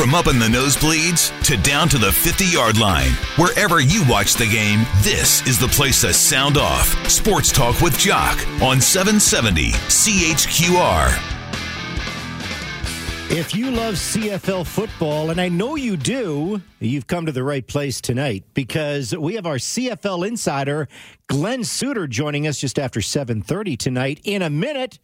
From up in the nosebleeds to down to the 50 yard line, wherever you watch the game, this is the place to sound off. Sports Talk with Jock on 770 CHQR. If you love CFL football, and I know you do, you've come to the right place tonight because we have our CFL insider, Glenn Suter, joining us just after 7.30 tonight. In a minute,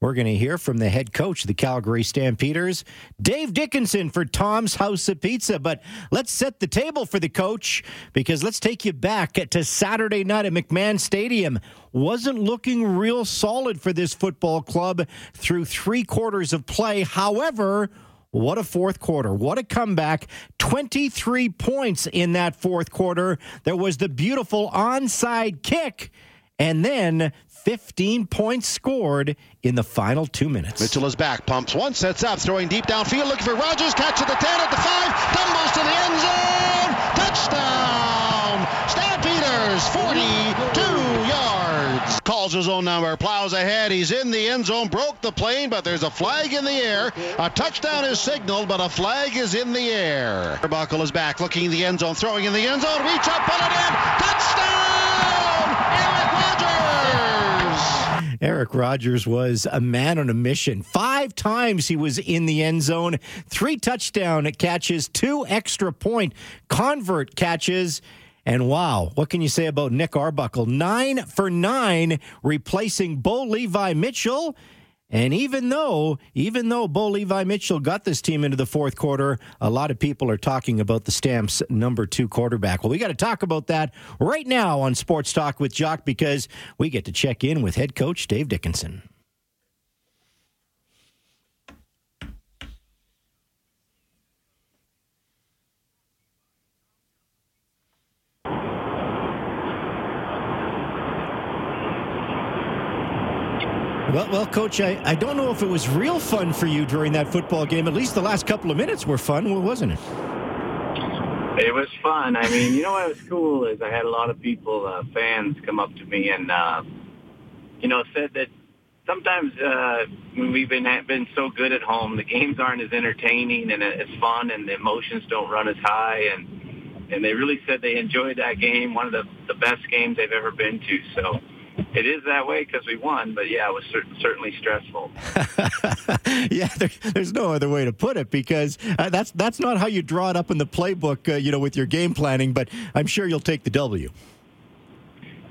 we're going to hear from the head coach of the Calgary Stampeders, Dave Dickenson, for Tom's House of Pizza. But let's set the table for the coach because let's take you back to Saturday night at McMahon Stadium. Wasn't looking real solid for this football club through three quarters of play. However, what a fourth quarter. What a comeback. 23 points in that fourth quarter. There was the beautiful onside kick. And then 15 points scored in the final two minutes. Mitchell is back, pumps one, sets up, throwing deep downfield, looking for Rogers, catch at the 10, at the 5, tumbles to the end zone, touchdown! Stampeders, 42 yards. Calls his own number, plows ahead, he's in the end zone, broke the plane, but there's a flag in the air. A touchdown is signaled, but a flag is in the air. Buckle is back, looking in the end zone, throwing in the end zone, reach up, pull it in, touchdown! Eric Rogers was a man on a mission. Five times he was in the end zone, three touchdown catches, two extra point convert catches. And wow, what can you say about Nick Arbuckle? Nine for nine, replacing Bo Levi Mitchell. And even though, even though Bo Levi Mitchell got this team into the fourth quarter, a lot of people are talking about the Stamps' number two quarterback. Well, we got to talk about that right now on Sports Talk with Jock because we get to check in with head coach Dave Dickenson. Well, well, Coach, I, I don't know if it was real fun for you during that football game. At least the last couple of minutes were fun, wasn't it? It was fun. I mean, you know what was cool is I had a lot of people, uh, fans, come up to me and, uh, you know, said that sometimes uh, when we've been been so good at home, the games aren't as entertaining and as fun, and the emotions don't run as high. And and they really said they enjoyed that game, one of the the best games they've ever been to. So it is that way because we won, but yeah, it was cer- certainly stressful. yeah, there, there's no other way to put it because uh, that's that's not how you draw it up in the playbook, uh, you know, with your game planning. But I'm sure you'll take the W.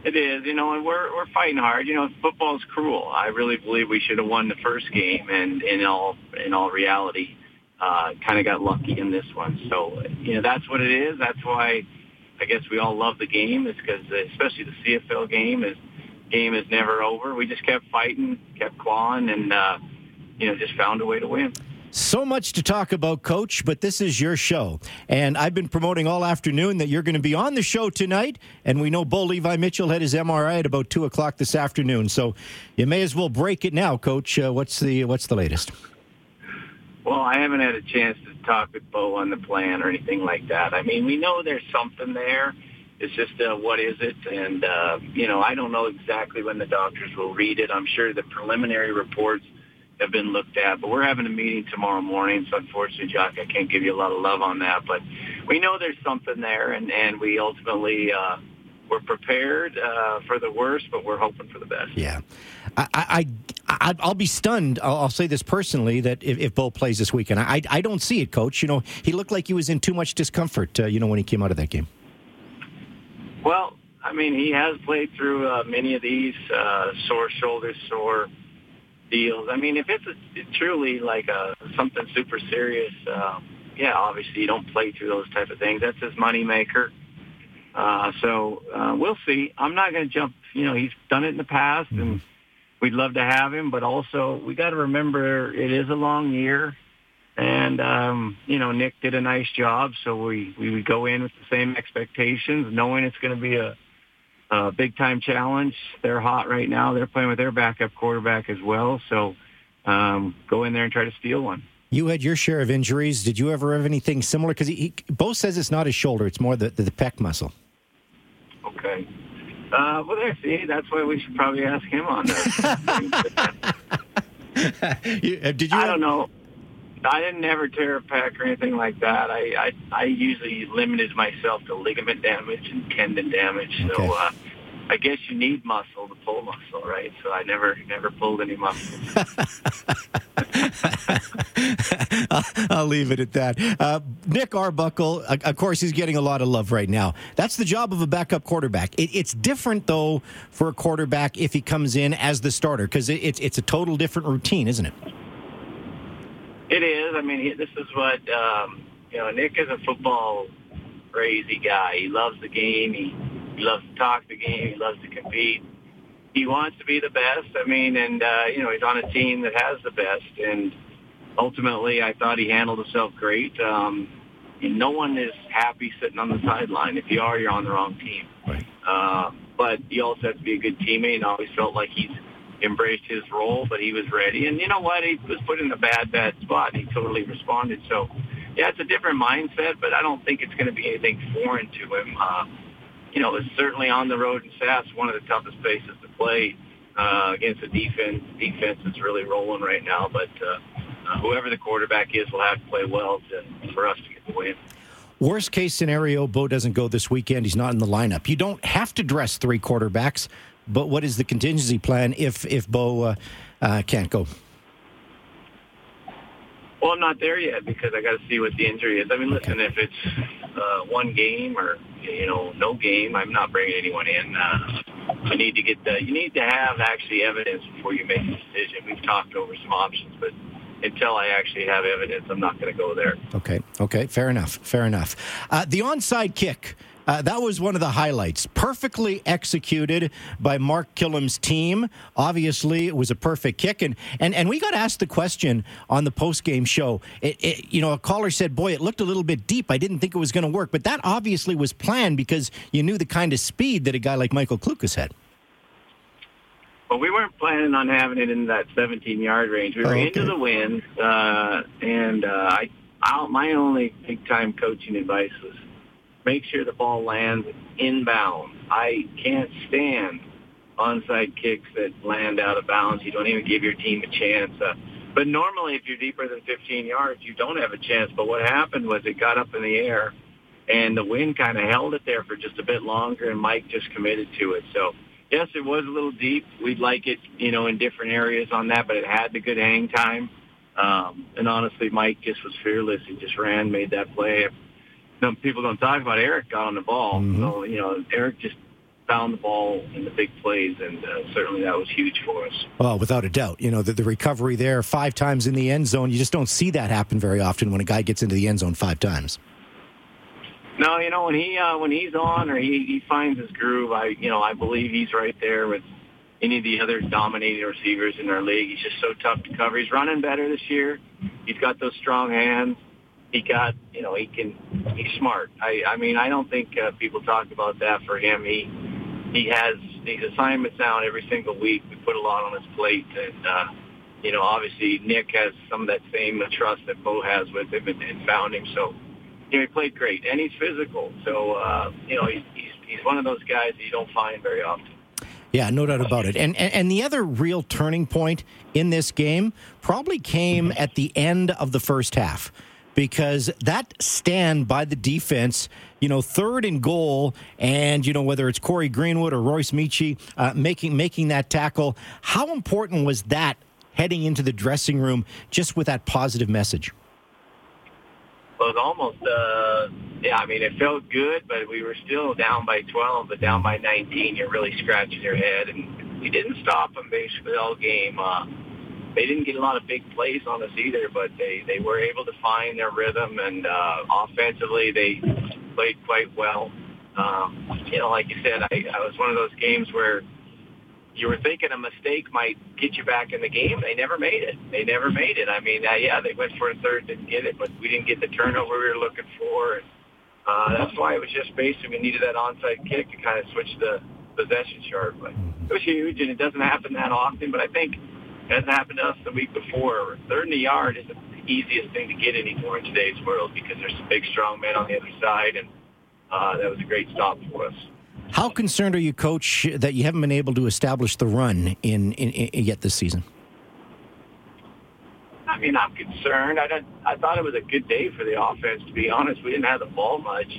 It is, you know, and we're we're fighting hard. You know, football's cruel. I really believe we should have won the first game, and in all in all reality, uh, kind of got lucky in this one. So, you know, that's what it is. That's why I guess we all love the game. Is because especially the CFL game is game is never over. We just kept fighting, kept clawing, and uh, you know, just found a way to win. So much to talk about, Coach, but this is your show. And I've been promoting all afternoon that you're going to be on the show tonight. And we know Bo Levi Mitchell had his MRI at about 2 o'clock this afternoon. So you may as well break it now, Coach. Uh, what's, the, what's the latest? Well, I haven't had a chance to talk with Bo on the plan or anything like that. I mean, we know there's something there. It's just uh, what is it? And, uh, you know, I don't know exactly when the doctors will read it. I'm sure the preliminary reports have been looked at, but we're having a meeting tomorrow morning. So unfortunately, Jock, I can't give you a lot of love on that, but we know there's something there, and and we ultimately uh, we're prepared uh, for the worst, but we're hoping for the best. Yeah, I. I I'll be stunned. I'll, I'll say this personally that if, if Bo plays this weekend, I I don't see it, Coach. You know, he looked like he was in too much discomfort. Uh, you know, when he came out of that game. Well, I mean, he has played through uh, many of these uh, sore shoulders, sore deals. I mean, if it's a, truly like a something super serious, uh, yeah, obviously you don't play through those type of things. That's his money maker. Uh, so uh, we'll see. I'm not going to jump. You know, he's done it in the past, and we'd love to have him. But also, we got to remember it is a long year, and um, you know, Nick did a nice job. So we we would go in with the same expectations, knowing it's going to be a uh, big time challenge. They're hot right now. They're playing with their backup quarterback as well. So um, go in there and try to steal one. You had your share of injuries. Did you ever have anything similar? Because he, he, both says it's not his shoulder; it's more the, the, the pec muscle. Okay. Uh, well, there. See, that's why we should probably ask him on that. you, uh, did you? I have, don't know. I didn't ever tear a pack or anything like that. I, I I usually limited myself to ligament damage and tendon damage. So Okay. uh, I guess you need muscle to pull muscle, right? So I never never pulled any muscle. I'll, leave it at that. Uh, Nick Arbuckle, of course, he's getting a lot of love right now. That's the job of a backup quarterback. It, it's different, though, for a quarterback if he comes in as the starter because it, it's it's a total different routine, isn't it? It is. I mean, he, this is what um, you know. Nick is a football crazy guy. He loves the game. He, he loves to talk the game. He loves to compete. He wants to be the best. I mean, and uh, you know, he's on a team that has the best. And ultimately, I thought he handled himself great. Um, and no one is happy sitting on the sideline. If you are, you're on the wrong team. Right. Uh, but he also has to be a good teammate and always felt like he's embraced his role, but he was ready. And you know what? He was put in a bad, bad spot. He totally responded. So, yeah, it's a different mindset, but I don't think it's going to be anything foreign to him. Uh, you know, it's certainly on the road in SAS, one of the toughest places to play uh, against a defense. Defense is really rolling right now, but uh, uh, whoever the quarterback is will have to play well to, for us to get the win. Worst case scenario, Bo doesn't go this weekend. He's not in the lineup. You don't have to dress three quarterbacks, but what is the contingency plan if if Bo uh, uh, can't go? Well, I'm not there yet because I got to see what the injury is. I mean, listen, if it's uh, one game or you know no game, I'm not bringing anyone in. Uh, you need to get the you need to have actually evidence before you make a decision. We've talked over some options, but until I actually have evidence, I'm not going to go there. Okay, okay, fair enough, fair enough. Uh, the onside kick. Uh, that was one of the highlights. Perfectly executed by Mark Kilam's team. Obviously, it was a perfect kick, and and, and we got asked the question on the post game show. It, it, you know, a caller said, "Boy, it looked a little bit deep. I didn't think it was going to work," but that obviously was planned because you knew the kind of speed that a guy like Michael Klukas had. Well, we weren't planning on having it in that 17 yard range. We were Oh, okay. into the wind, uh, and uh, I, I, my only big time coaching advice was make sure the ball lands inbound. I can't stand onside kicks that land out of bounds. You don't even give your team a chance. Uh, but normally, if you're deeper than 15 yards, you don't have a chance. But what happened was it got up in the air, and the wind kind of held it there for just a bit longer, and Mike just committed to it. So yes, it was a little deep. We'd like it, you know, in different areas on that, but it had the good hang time. Um, and honestly, Mike just was fearless. He just ran, made that play. Some people don't talk about Eric got on the ball. Mhm. So, you know, Eric just found the ball in the big plays, and uh, certainly that was huge for us. Well, without a doubt, you know the, the recovery there five times in the end zone. You just don't see that happen very often when a guy gets into the end zone five times. No, you know when he uh, when he's on or he, he finds his groove, I you know I believe he's right there with any of the other dominating receivers in our league. He's just so tough to cover. He's running better this year. He's got those strong hands. He got you know he can he's smart. I I mean I don't think uh, people talk about that for him. He he has these assignments down every single week. We put a lot on his plate and. uh you know, obviously Nick has some of that same trust that Bo has with him and, and found him. So, you know, he played great, and he's physical. So, uh, you know, he's, he's he's one of those guys that you don't find very often. Yeah, no doubt about it. And, and and the other real turning point in this game probably came at the end of the first half because that stand by the defense, you know, third and goal, and you know whether it's Cory Greenwood or Royce Metchie uh, making making that tackle. How important was that heading into the dressing room just with that positive message? Well, it was almost, uh, yeah, I mean, it felt good, but we were still down by 12, but down by 19. You're really scratching your head, and we didn't stop them basically all game. Uh, they didn't get a lot of big plays on us either, but they, they were able to find their rhythm, and uh, offensively, they played quite well. Um, you know, like you said, I, I was one of those games where you were thinking a mistake might get you back in the game. They never made it. They never made it. I mean, uh, yeah, they went for a third, didn't get it, but we didn't get the turnover we were looking for. And, uh, that's why it was just basically we needed that onside kick to kind of switch the possession chart. But it was huge, and it doesn't happen that often. But I think hasn't happened to us the week before. Third in the yard isn't the easiest thing to get anymore in today's world because there's some big, strong men on the other side, and uh, that was a great stop for us. How concerned are you, Coach, that you haven't been able to establish the run in, in, in yet this season? I mean, I'm concerned. I don't. I thought it was a good day for the offense. To be honest, we didn't have the ball much.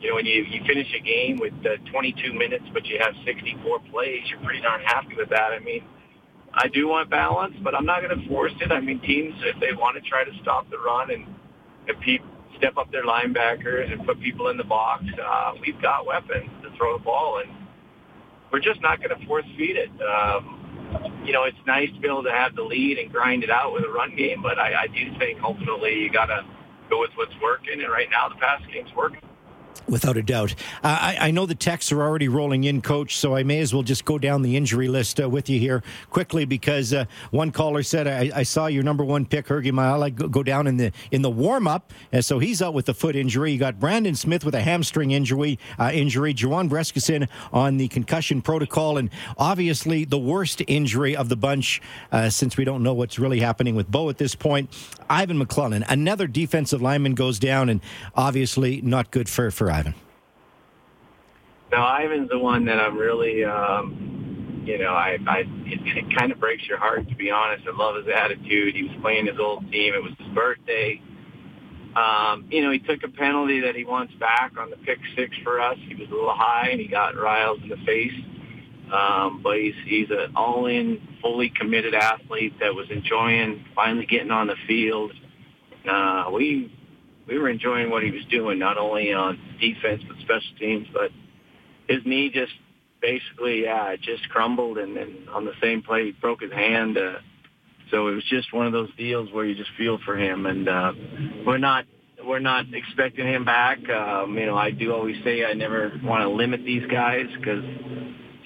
You know, when you you finish a game with uh, 22 minutes, but you have 64 plays, you're pretty darn happy with that. I mean, I do want balance, but I'm not going to force it. I mean, teams if they want to try to stop the run and people step up their linebackers and put people in the box, uh, we've got weapons to throw the ball, and we're just not going to force feed it. Um, you know, it's nice to be able to have the lead and grind it out with a run game, but I, I do think ultimately you got to go with what's working, and right now the pass game's working. Without a doubt. I, I, know the texts are already rolling in, Coach, so I may as well just go down the injury list uh, with you here quickly because uh, one caller said, I, I, saw your number one pick, Hergy Mayala, go, go down in the in the warm up. And so he's out with a foot injury. You got Brandon Smith with a hamstring injury, uh, injury, Juwan Brescacin on the concussion protocol, and obviously the worst injury of the bunch uh, since we don't know what's really happening with Bo at this point. Ivan McLennan, another defensive lineman goes down, and obviously not good for, for Ivan. No, Ivan's the one that I'm really, um, you know, I, I it, it kind of breaks your heart to be honest. I love his attitude. He was playing his old team. It was his birthday. Um, you know, he took a penalty that he wants back on the pick six for us. He was a little high and he got Riles in the face. Um, but he's he's an all-in, fully committed athlete that was enjoying finally getting on the field. Uh, we we were enjoying what he was doing, not only on defense but special teams. But his knee just basically, yeah, it just crumbled, and then on the same play, he broke his hand. Uh, so it was just one of those deals where you just feel for him, and uh, we're not we're not expecting him back. Um, you know, I do always say I never want to limit these guys because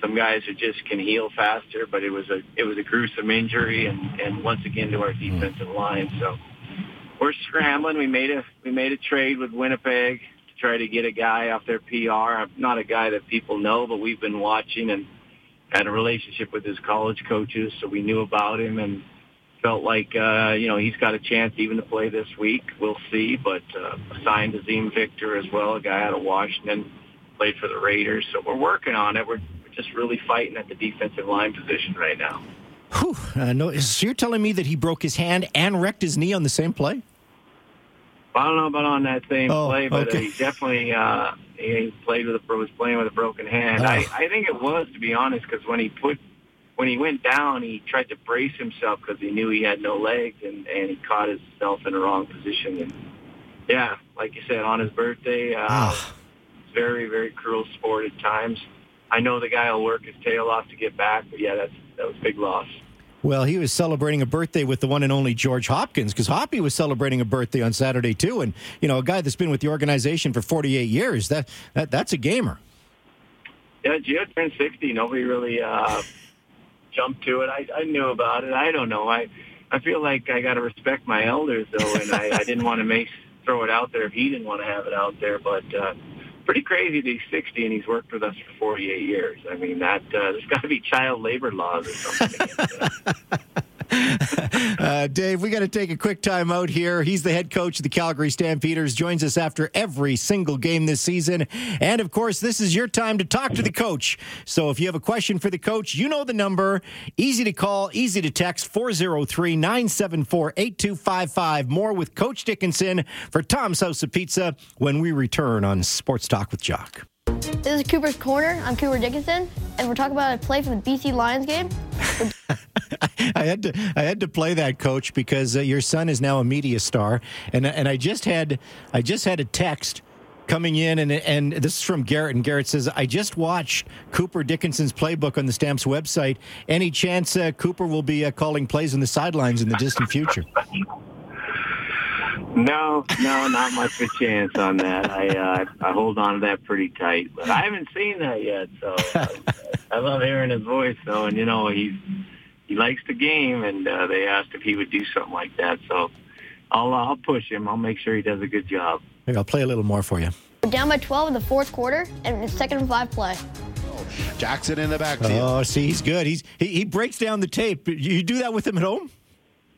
some guys are just can heal faster, but it was a it was a gruesome injury, and and once again to our defensive line. So we're scrambling. We made a we made a trade with Winnipeg to try to get a guy off their PR. I'm not a guy that people know, but we've been watching and had a relationship with his college coaches, so we knew about him and felt like uh, you know he's got a chance even to play this week. We'll see, but uh, signed Azeem Victor as well, a guy out of Washington, played for the Raiders. So we're working on it. We're, we're just really fighting at the defensive line position right now. Whew, uh, no, so you're telling me that he broke his hand and wrecked his knee on the same play? I don't know about on that same oh, play, but okay. he definitely uh, he played with a was playing with a broken hand. Oh. I, I think it was to be honest because when he put when he went down, he tried to brace himself because he knew he had no legs, and and he caught himself in the wrong position. And yeah, like you said, on his birthday, uh, oh. very very cruel sport at times. I know the guy will work his tail off to get back, but yeah, that's that was a big loss. Well, he was celebrating a birthday with the one and only George Hopkins because Hoppy was celebrating a birthday on Saturday too, and you know a guy that's been with the organization for 48 years. That, that that's a gamer. Yeah, Gio turned 60. Nobody really uh, jumped to it. I, I knew about it. I don't know. I I feel like I got to respect my elders though, and I, I didn't want to make throw it out there if he didn't want to have it out there. But uh, pretty crazy that he's 60 and he's worked with us for 48 years. I mean, that uh, there's got to be child labor laws or something. uh, Dave, we got to take a quick time out here. He's the head coach of the Calgary Stampeders, joins us after every single game this season. And of course, this is your time to talk to the coach. So if you have a question for the coach, you know the number. Easy to call, easy to text 403 974 8255. More with Coach Dickenson for Tom's House of Pizza when we return on Sports Talk with Jock. This is Cooper's Corner. I'm Cooper Dickenson, and we're talking about a play from the BC Lions game. I had to I had to play that coach because uh, your son is now a media star, and and I just had I just had a text coming in, and and this is from Garrett, and Garrett says I just watched Cooper Dickenson's playbook on the Stamps website. Any chance uh, Cooper will be uh, calling plays on the sidelines in the distant future? No, no, not much of a chance on that. I uh, I hold on to that pretty tight, but I haven't seen that yet. So uh, I love hearing his voice, though, and you know he's he likes the game, and uh, they asked if he would do something like that. So I'll uh, I'll push him. I'll make sure he does a good job. Maybe I'll play a little more for you. We're down by 12 in the fourth quarter, and it's second and five play. Jackson in the backfield. Oh, see, he's good. He's he, he breaks down the tape. You do that with him at home?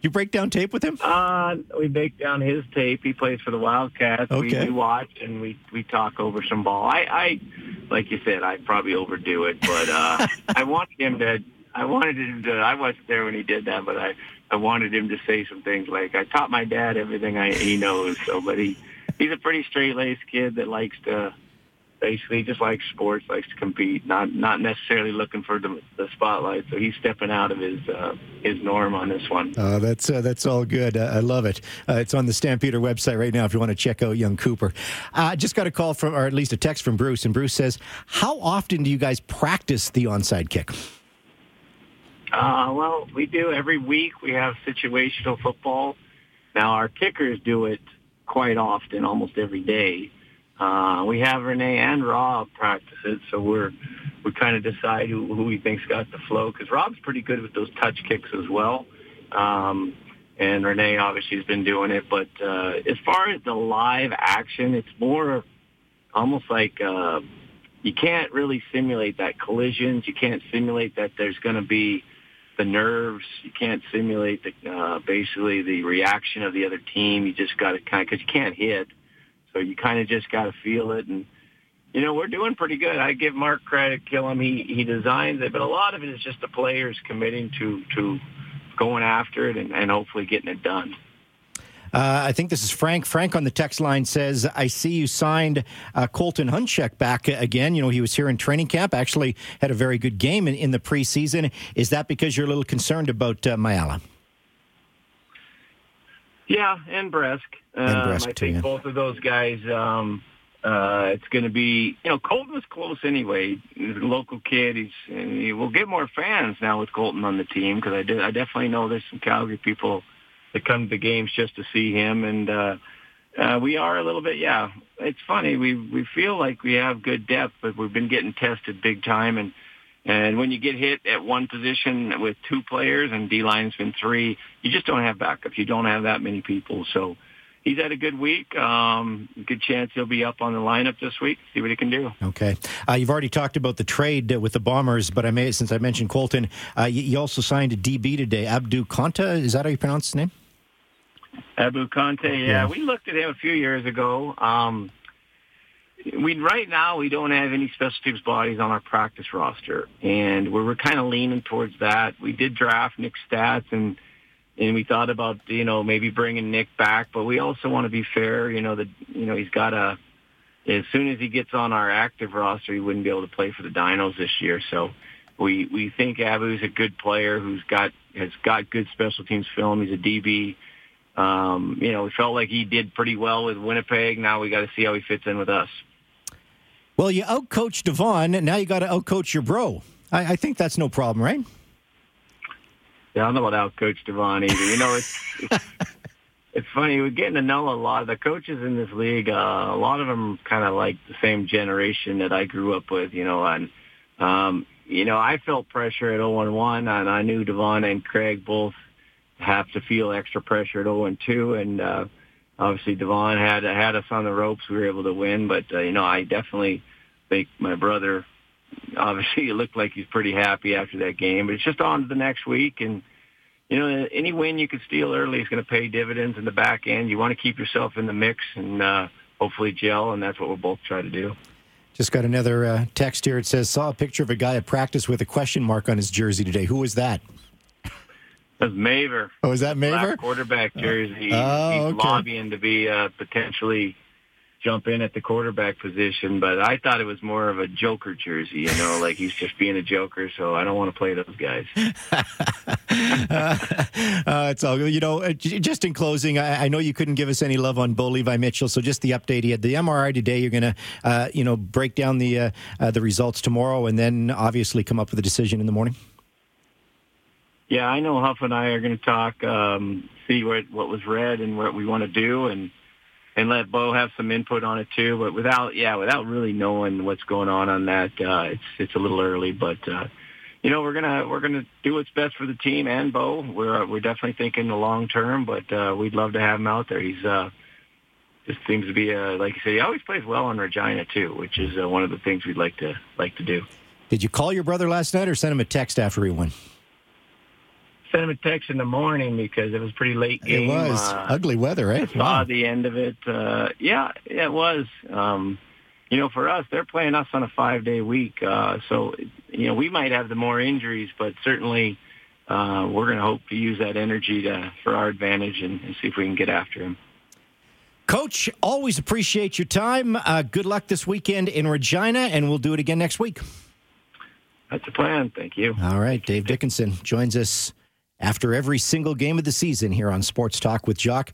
You break down tape with him? Uh, we break down his tape. He plays for the Wildcats. Okay. We, we watch and we we talk over some ball. I, I like you said, I probably overdo it, but uh, I wanted him to. I wanted him to. I wasn't there when he did that, but I I wanted him to say some things like, "I taught my dad everything I, he knows." So, but he he's a pretty straight laced kid that likes to basically just likes sports, likes to compete, not not necessarily looking for the, the spotlight. So he's stepping out of his uh, his norm on this one. Uh, that's uh, that's all good. Uh, I love it. Uh, it's on the Stampeder website right now if you want to check out young Cooper. I just got a call from, or at least a text from Bruce, and Bruce says, "How often do you guys practice the onside kick?" Uh, well, we do every week. We have situational football. Now our kickers do it quite often, almost every day. Uh, we have Renee and Rob practice it, so we're we kind of decide who, who we think's got the flow because Rob's pretty good with those touch kicks as well, um, and Renee obviously has been doing it. But uh, as far as the live action, it's more almost like uh, you can't really simulate that collisions. You can't simulate that there's going to be the nerves. You can't simulate the uh, basically the reaction of the other team. You just got to kind of because you can't hit. So you kind of just got to feel it. And, you know, we're doing pretty good. I give Mark credit, Kilam. He, he designs it, but a lot of it is just the players committing to, to going after it and, and hopefully getting it done. Uh, I think this is Frank. Frank on the text line says, I see you signed uh, Colton Hunchak back again. You know, he was here in training camp, actually had a very good game in, in the preseason. Is that because you're a little concerned about uh, Mayala? Yeah, and Bresk. And um, Bresk I too, think yeah. both of those guys. Um, uh, it's going to be, you know, Colton was close anyway. He's a local kid. He's he will get more fans now with Colton on the team because I did. I definitely know there's some Calgary people that come to the games just to see him, and uh, uh, we are a little bit. Yeah, it's funny. We we feel like we have good depth, but we've been getting tested big time, and and when you get hit at one position with two players and D line's been three, you just don't have backups. You don't have that many people. So he's had a good week. Um, good chance he'll be up on the lineup this week. See what he can do. Okay. Uh, you've already talked about the trade uh, with the Bombers, but I may, since I mentioned Colton, uh, you, you also signed a DB today, Abdu Konta. Is that how you pronounce his name? Abu Conte, yeah, Yeah. we looked at him a few years ago. Um, we right now we don't have any special teams bodies on our practice roster, and we're, we're kind of leaning towards that. We did draft Nick Statz, and and we thought about you know maybe bringing Nick back, but we also want to be fair. You know that you know he's got a as soon as he gets on our active roster, he wouldn't be able to play for the Dinos this year. So we we think Abu's a good player who's got has got good special teams film. He's a DB. Um, you know, we felt like he did pretty well with Winnipeg. Now we got to see how he fits in with us. Well, you outcoached Devon. And now you got to outcoach your bro. I, I think that's no problem, right? Yeah, I don't know about Coach Devon either. You know, it's it's, it's funny. We're getting to know a lot of the coaches in this league. Uh, a lot of them kind of like the same generation that I grew up with. You know, and um, you know, I felt pressure at 0 1, and I knew Devon and Craig both have to feel extra pressure at 0 2, and uh, obviously Devon had had us on the ropes. We were able to win, but uh, you know, I definitely think my brother obviously it looked like he's pretty happy after that game. But it's just on to the next week, and you know any win you can steal early is going to pay dividends in the back end. You want to keep yourself in the mix and uh, hopefully gel, and that's what we'll both try to do. Just got another uh, text here. It says, saw a picture of a guy at practice with a question mark on his jersey today. Who was that? That's Maver. Oh, is that Maver? Quarterback jersey. Oh, He's okay. lobbying to be uh, potentially jump in at the quarterback position, but I thought it was more of a joker jersey. You know, like he's just being a joker. So I don't want to play those guys. Uh, it's all good. You know, uh, just in closing, I, I know you couldn't give us any love on Bo Levi Mitchell, so just the update. He had the MRI today. You're going to, uh, you know, break down the uh, uh, the results tomorrow, and then obviously come up with a decision in the morning. Yeah, I know Huff and I are going to talk, um, see what what was read and what we want to do, and and let Bo have some input on it too. But without, yeah, without really knowing what's going on on that, uh, it's it's a little early. But uh, you know, we're gonna we're gonna do what's best for the team and Bo. We're we're definitely thinking the long term, but uh, we'd love to have him out there. He's uh, just seems to be uh, like you said, he always plays well on Regina too, which is uh, one of the things we'd like to like to do. Did you call your brother last night or send him a text after he won? Sent him a text in the morning because it was pretty late game. It was Uh, ugly weather, right? saw the end of it. Uh, yeah, yeah, it was. Um, you know, for us, they're playing us on a five day week. Uh, so, you know, we might have the more injuries, but certainly uh, we're going to hope to use that energy to for our advantage and, and see if we can get after him. Coach, always appreciate your time. Uh, good luck this weekend in Regina, and we'll do it again next week. That's the plan. Thank you. All right. Dave Dickenson joins us after every single game of the season here on Sports Talk with Jock.